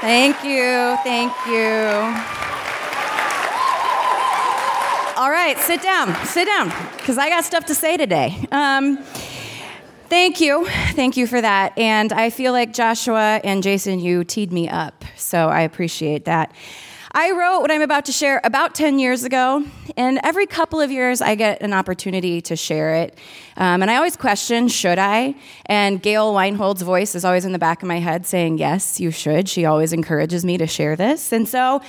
Thank you. Thank you. All right, sit down. Sit down, because I got stuff to say today. Um, thank you. Thank you for that. And I feel like Joshua and Jason, you teed me up, so I appreciate that. I wrote what I'm about to share about 10 years ago, and every couple of years I get an opportunity to share it. Um, and I always question, should I? And Gail Weinhold's voice is always in the back of my head saying, yes, you should. She always encourages me to share this. And so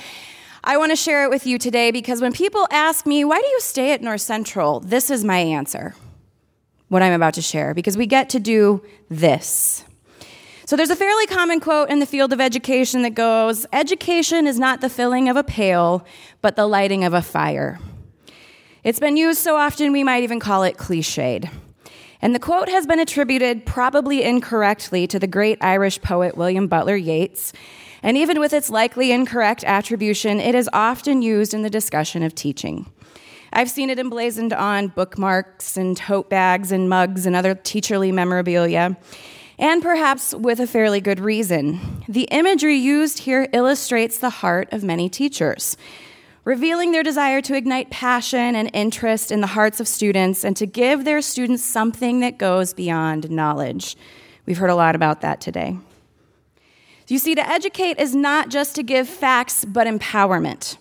I want to share it with you today because when people ask me, why do you stay at North Central? This is my answer, what I'm about to share, because we get to do this. So there's a fairly common quote in the field of education that goes Education is not the filling of a pail, but the lighting of a fire. It's been used so often we might even call it cliched. And the quote has been attributed, probably incorrectly, to the great Irish poet William Butler Yeats. And even with its likely incorrect attribution, it is often used in the discussion of teaching. I've seen it emblazoned on bookmarks and tote bags and mugs and other teacherly memorabilia and perhaps with a fairly good reason. The imagery used here illustrates the heart of many teachers, revealing their desire to ignite passion and interest in the hearts of students and to give their students something that goes beyond knowledge. We've heard a lot about that today. You see, to educate is not just to give facts, but empowerment.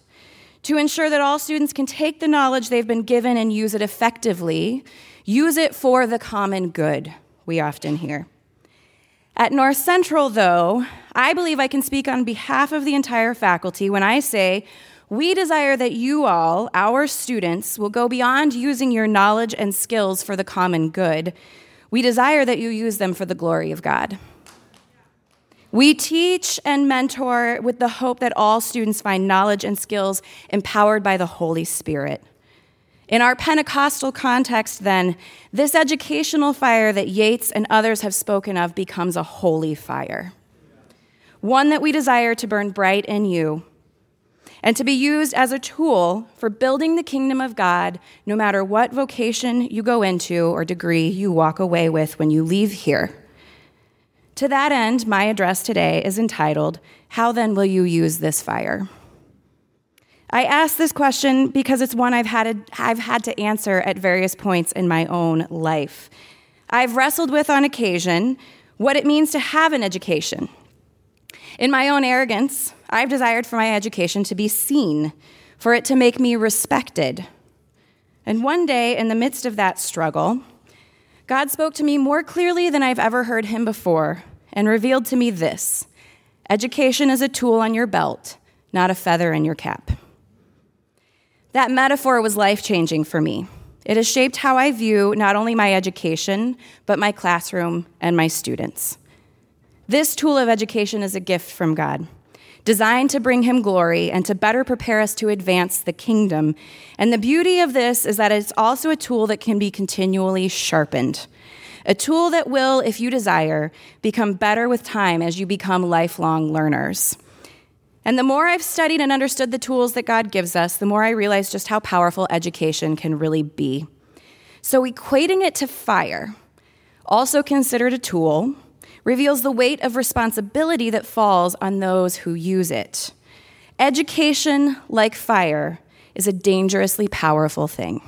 To ensure that all students can take the knowledge they've been given and use it effectively, use it for the common good, we often hear. At North Central, though, I believe I can speak on behalf of the entire faculty when I say we desire that you all, our students, will go beyond using your knowledge and skills for the common good. We desire that you use them for the glory of God. We teach and mentor with the hope that all students find knowledge and skills empowered by the Holy Spirit. In our Pentecostal context, then, this educational fire that Yeats and others have spoken of becomes a holy fire, one that we desire to burn bright in you and to be used as a tool for building the kingdom of God, no matter what vocation you go into or degree you walk away with when you leave here. To that end, my address today is entitled, How Then Will You Use This Fire? I ask this question because it's one I've had, to, I've had to answer at various points in my own life. I've wrestled with on occasion what it means to have an education. In my own arrogance, I've desired for my education to be seen, for it to make me respected. And one day, in the midst of that struggle, God spoke to me more clearly than I've ever heard him before and revealed to me this education is a tool on your belt, not a feather in your cap. That metaphor was life changing for me. It has shaped how I view not only my education, but my classroom and my students. This tool of education is a gift from God, designed to bring Him glory and to better prepare us to advance the kingdom. And the beauty of this is that it's also a tool that can be continually sharpened. A tool that will, if you desire, become better with time as you become lifelong learners. And the more I've studied and understood the tools that God gives us, the more I realize just how powerful education can really be. So, equating it to fire, also considered a tool, reveals the weight of responsibility that falls on those who use it. Education, like fire, is a dangerously powerful thing.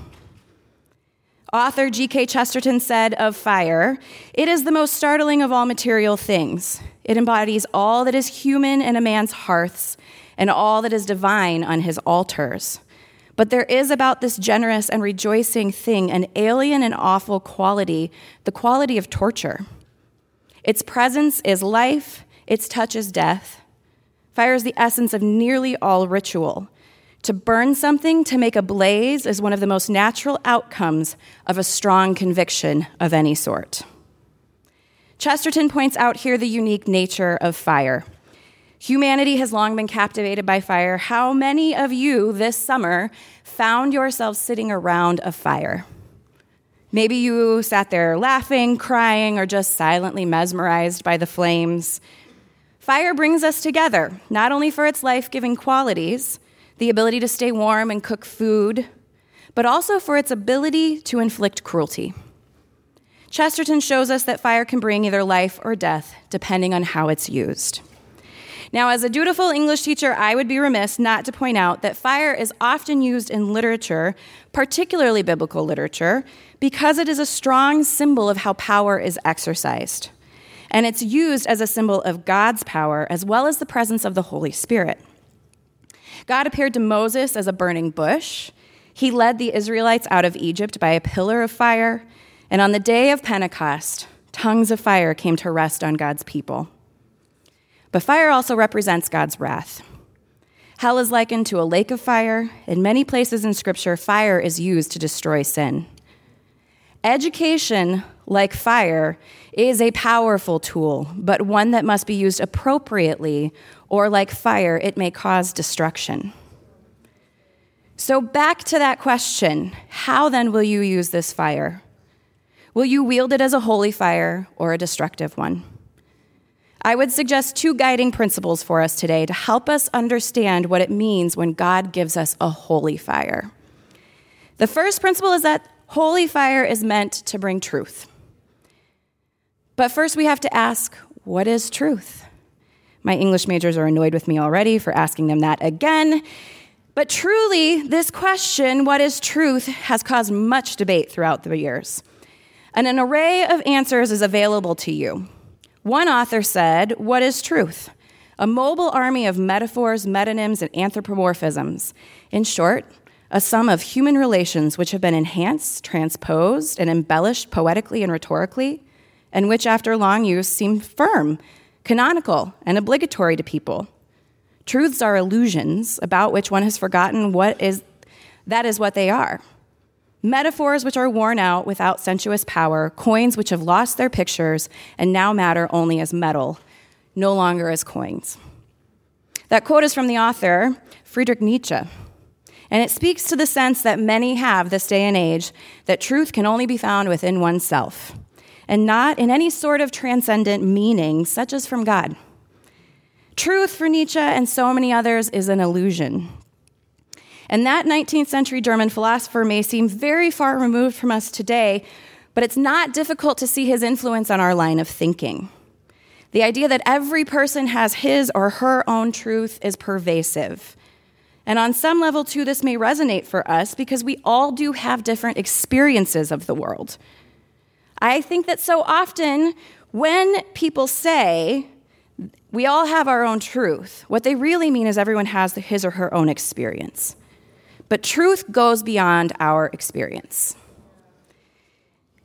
Author G.K. Chesterton said of fire, It is the most startling of all material things. It embodies all that is human in a man's hearths and all that is divine on his altars. But there is about this generous and rejoicing thing an alien and awful quality, the quality of torture. Its presence is life, its touch is death. Fire is the essence of nearly all ritual. To burn something, to make a blaze, is one of the most natural outcomes of a strong conviction of any sort. Chesterton points out here the unique nature of fire. Humanity has long been captivated by fire. How many of you this summer found yourselves sitting around a fire? Maybe you sat there laughing, crying, or just silently mesmerized by the flames. Fire brings us together, not only for its life giving qualities, the ability to stay warm and cook food, but also for its ability to inflict cruelty. Chesterton shows us that fire can bring either life or death, depending on how it's used. Now, as a dutiful English teacher, I would be remiss not to point out that fire is often used in literature, particularly biblical literature, because it is a strong symbol of how power is exercised. And it's used as a symbol of God's power as well as the presence of the Holy Spirit. God appeared to Moses as a burning bush. He led the Israelites out of Egypt by a pillar of fire. And on the day of Pentecost, tongues of fire came to rest on God's people. But fire also represents God's wrath. Hell is likened to a lake of fire. In many places in Scripture, fire is used to destroy sin. Education, like fire, is a powerful tool, but one that must be used appropriately, or like fire, it may cause destruction. So, back to that question how then will you use this fire? Will you wield it as a holy fire or a destructive one? I would suggest two guiding principles for us today to help us understand what it means when God gives us a holy fire. The first principle is that holy fire is meant to bring truth. But first, we have to ask what is truth? My English majors are annoyed with me already for asking them that again. But truly, this question, what is truth, has caused much debate throughout the years. And an array of answers is available to you. One author said, What is truth? A mobile army of metaphors, metonyms, and anthropomorphisms. In short, a sum of human relations which have been enhanced, transposed, and embellished poetically and rhetorically, and which, after long use, seem firm, canonical, and obligatory to people. Truths are illusions about which one has forgotten what is that is what they are. Metaphors which are worn out without sensuous power, coins which have lost their pictures and now matter only as metal, no longer as coins. That quote is from the author, Friedrich Nietzsche, and it speaks to the sense that many have this day and age that truth can only be found within oneself and not in any sort of transcendent meaning, such as from God. Truth for Nietzsche and so many others is an illusion, and that 19th century German philosopher may seem very far removed from us today, but it's not difficult to see his influence on our line of thinking. The idea that every person has his or her own truth is pervasive. And on some level, too, this may resonate for us because we all do have different experiences of the world. I think that so often when people say, we all have our own truth, what they really mean is everyone has his or her own experience. But truth goes beyond our experience.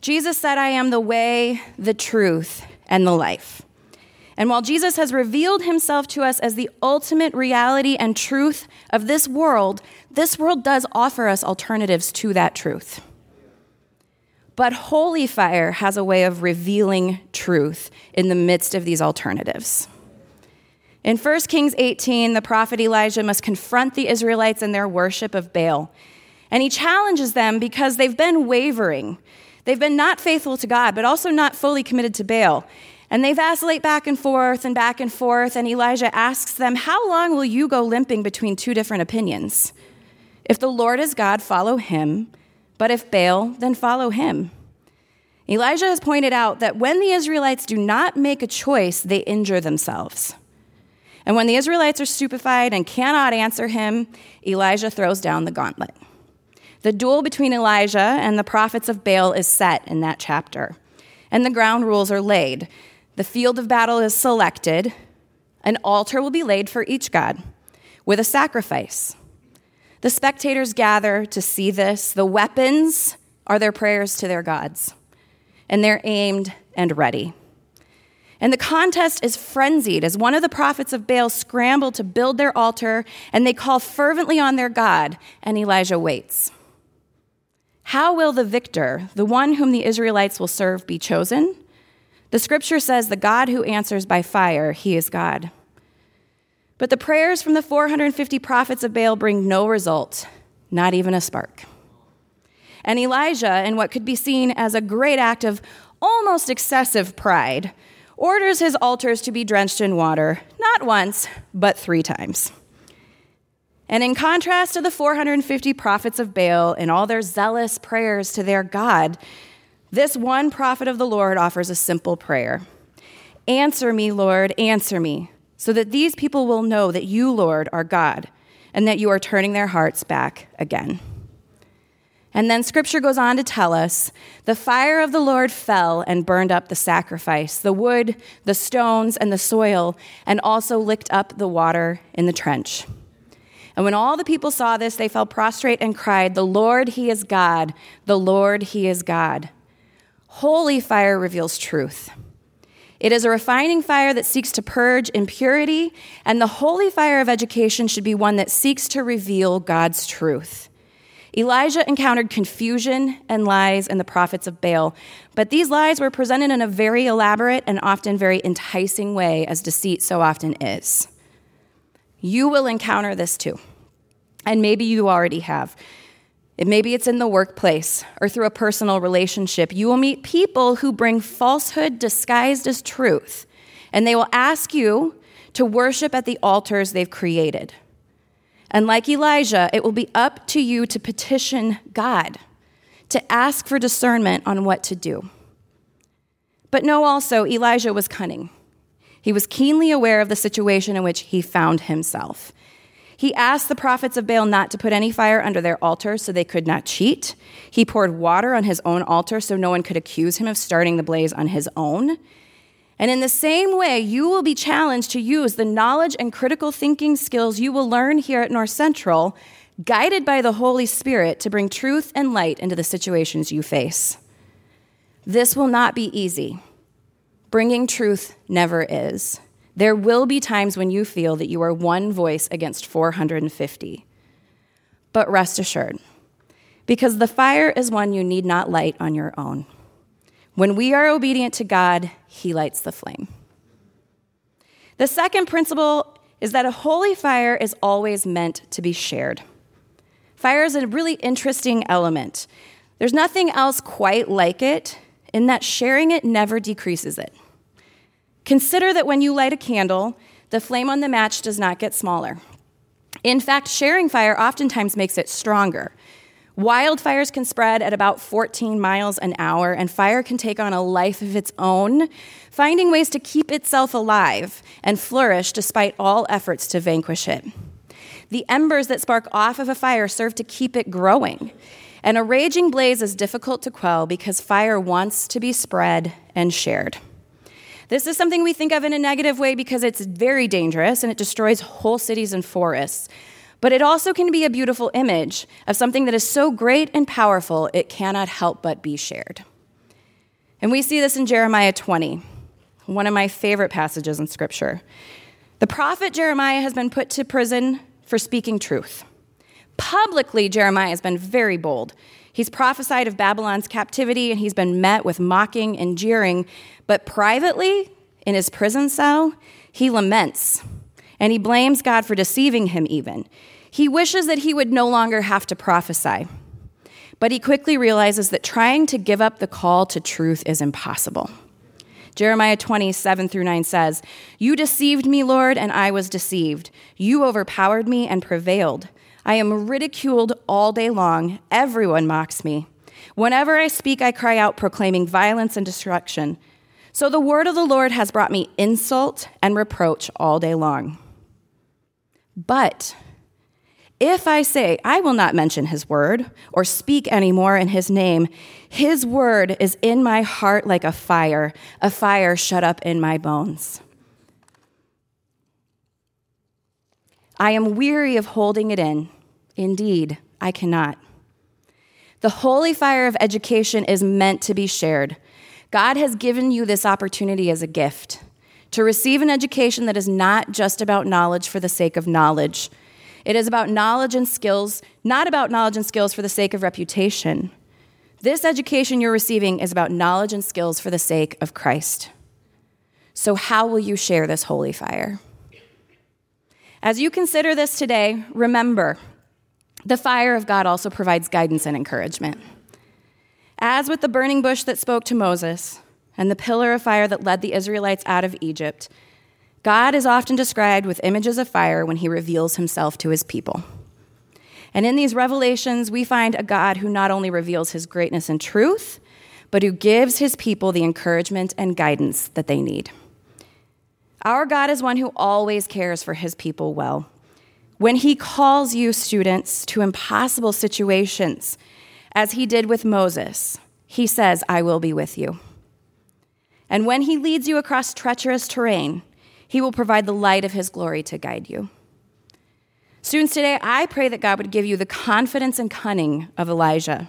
Jesus said, I am the way, the truth, and the life. And while Jesus has revealed himself to us as the ultimate reality and truth of this world, this world does offer us alternatives to that truth. But holy fire has a way of revealing truth in the midst of these alternatives. In 1 Kings 18, the prophet Elijah must confront the Israelites in their worship of Baal. And he challenges them because they've been wavering. They've been not faithful to God, but also not fully committed to Baal. And they vacillate back and forth and back and forth. And Elijah asks them, How long will you go limping between two different opinions? If the Lord is God, follow him. But if Baal, then follow him. Elijah has pointed out that when the Israelites do not make a choice, they injure themselves. And when the Israelites are stupefied and cannot answer him, Elijah throws down the gauntlet. The duel between Elijah and the prophets of Baal is set in that chapter, and the ground rules are laid. The field of battle is selected. An altar will be laid for each god with a sacrifice. The spectators gather to see this. The weapons are their prayers to their gods, and they're aimed and ready. And the contest is frenzied as one of the prophets of Baal scramble to build their altar and they call fervently on their God, and Elijah waits. How will the victor, the one whom the Israelites will serve, be chosen? The scripture says, The God who answers by fire, he is God. But the prayers from the 450 prophets of Baal bring no result, not even a spark. And Elijah, in what could be seen as a great act of almost excessive pride, orders his altars to be drenched in water, not once, but three times. And in contrast to the 450 prophets of Baal and all their zealous prayers to their God, this one prophet of the Lord offers a simple prayer Answer me, Lord, answer me. So that these people will know that you, Lord, are God, and that you are turning their hearts back again. And then scripture goes on to tell us the fire of the Lord fell and burned up the sacrifice, the wood, the stones, and the soil, and also licked up the water in the trench. And when all the people saw this, they fell prostrate and cried, The Lord, He is God. The Lord, He is God. Holy fire reveals truth. It is a refining fire that seeks to purge impurity, and the holy fire of education should be one that seeks to reveal God's truth. Elijah encountered confusion and lies in the prophets of Baal, but these lies were presented in a very elaborate and often very enticing way, as deceit so often is. You will encounter this too, and maybe you already have. Maybe it's in the workplace or through a personal relationship. You will meet people who bring falsehood disguised as truth, and they will ask you to worship at the altars they've created. And like Elijah, it will be up to you to petition God, to ask for discernment on what to do. But know also, Elijah was cunning. He was keenly aware of the situation in which he found himself. He asked the prophets of Baal not to put any fire under their altar so they could not cheat. He poured water on his own altar so no one could accuse him of starting the blaze on his own. And in the same way, you will be challenged to use the knowledge and critical thinking skills you will learn here at North Central, guided by the Holy Spirit, to bring truth and light into the situations you face. This will not be easy. Bringing truth never is. There will be times when you feel that you are one voice against 450. But rest assured, because the fire is one you need not light on your own. When we are obedient to God, He lights the flame. The second principle is that a holy fire is always meant to be shared. Fire is a really interesting element. There's nothing else quite like it in that sharing it never decreases it. Consider that when you light a candle, the flame on the match does not get smaller. In fact, sharing fire oftentimes makes it stronger. Wildfires can spread at about 14 miles an hour, and fire can take on a life of its own, finding ways to keep itself alive and flourish despite all efforts to vanquish it. The embers that spark off of a fire serve to keep it growing. And a raging blaze is difficult to quell because fire wants to be spread and shared. This is something we think of in a negative way because it's very dangerous and it destroys whole cities and forests. But it also can be a beautiful image of something that is so great and powerful it cannot help but be shared. And we see this in Jeremiah 20, one of my favorite passages in Scripture. The prophet Jeremiah has been put to prison for speaking truth. Publicly, Jeremiah has been very bold. He's prophesied of Babylon's captivity and he's been met with mocking and jeering. But privately, in his prison cell, he laments and he blames God for deceiving him, even. He wishes that he would no longer have to prophesy. But he quickly realizes that trying to give up the call to truth is impossible. Jeremiah 27 through 9 says, You deceived me, Lord, and I was deceived. You overpowered me and prevailed. I am ridiculed all day long. Everyone mocks me. Whenever I speak, I cry out, proclaiming violence and destruction. So the word of the Lord has brought me insult and reproach all day long. But if I say, I will not mention his word or speak anymore in his name, his word is in my heart like a fire, a fire shut up in my bones. I am weary of holding it in. Indeed, I cannot. The holy fire of education is meant to be shared. God has given you this opportunity as a gift to receive an education that is not just about knowledge for the sake of knowledge it is about knowledge and skills, not about knowledge and skills for the sake of reputation. This education you're receiving is about knowledge and skills for the sake of Christ. So, how will you share this holy fire? As you consider this today, remember the fire of God also provides guidance and encouragement. As with the burning bush that spoke to Moses and the pillar of fire that led the Israelites out of Egypt, God is often described with images of fire when he reveals himself to his people. And in these revelations, we find a God who not only reveals his greatness and truth, but who gives his people the encouragement and guidance that they need. Our God is one who always cares for his people well. When he calls you, students, to impossible situations, as he did with Moses, he says, I will be with you. And when he leads you across treacherous terrain, he will provide the light of his glory to guide you. Students, today, I pray that God would give you the confidence and cunning of Elijah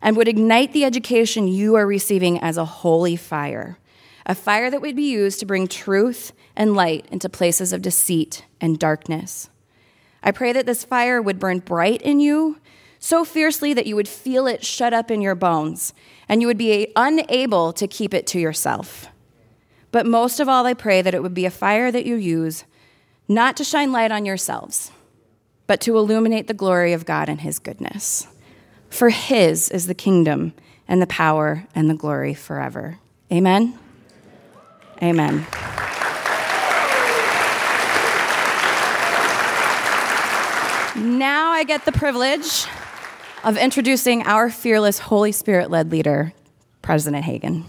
and would ignite the education you are receiving as a holy fire, a fire that would be used to bring truth and light into places of deceit and darkness. I pray that this fire would burn bright in you, so fiercely that you would feel it shut up in your bones and you would be unable to keep it to yourself. But most of all, I pray that it would be a fire that you use not to shine light on yourselves, but to illuminate the glory of God and His goodness. For His is the kingdom and the power and the glory forever. Amen. Amen. Now I get the privilege of introducing our fearless Holy Spirit led leader, President Hagan.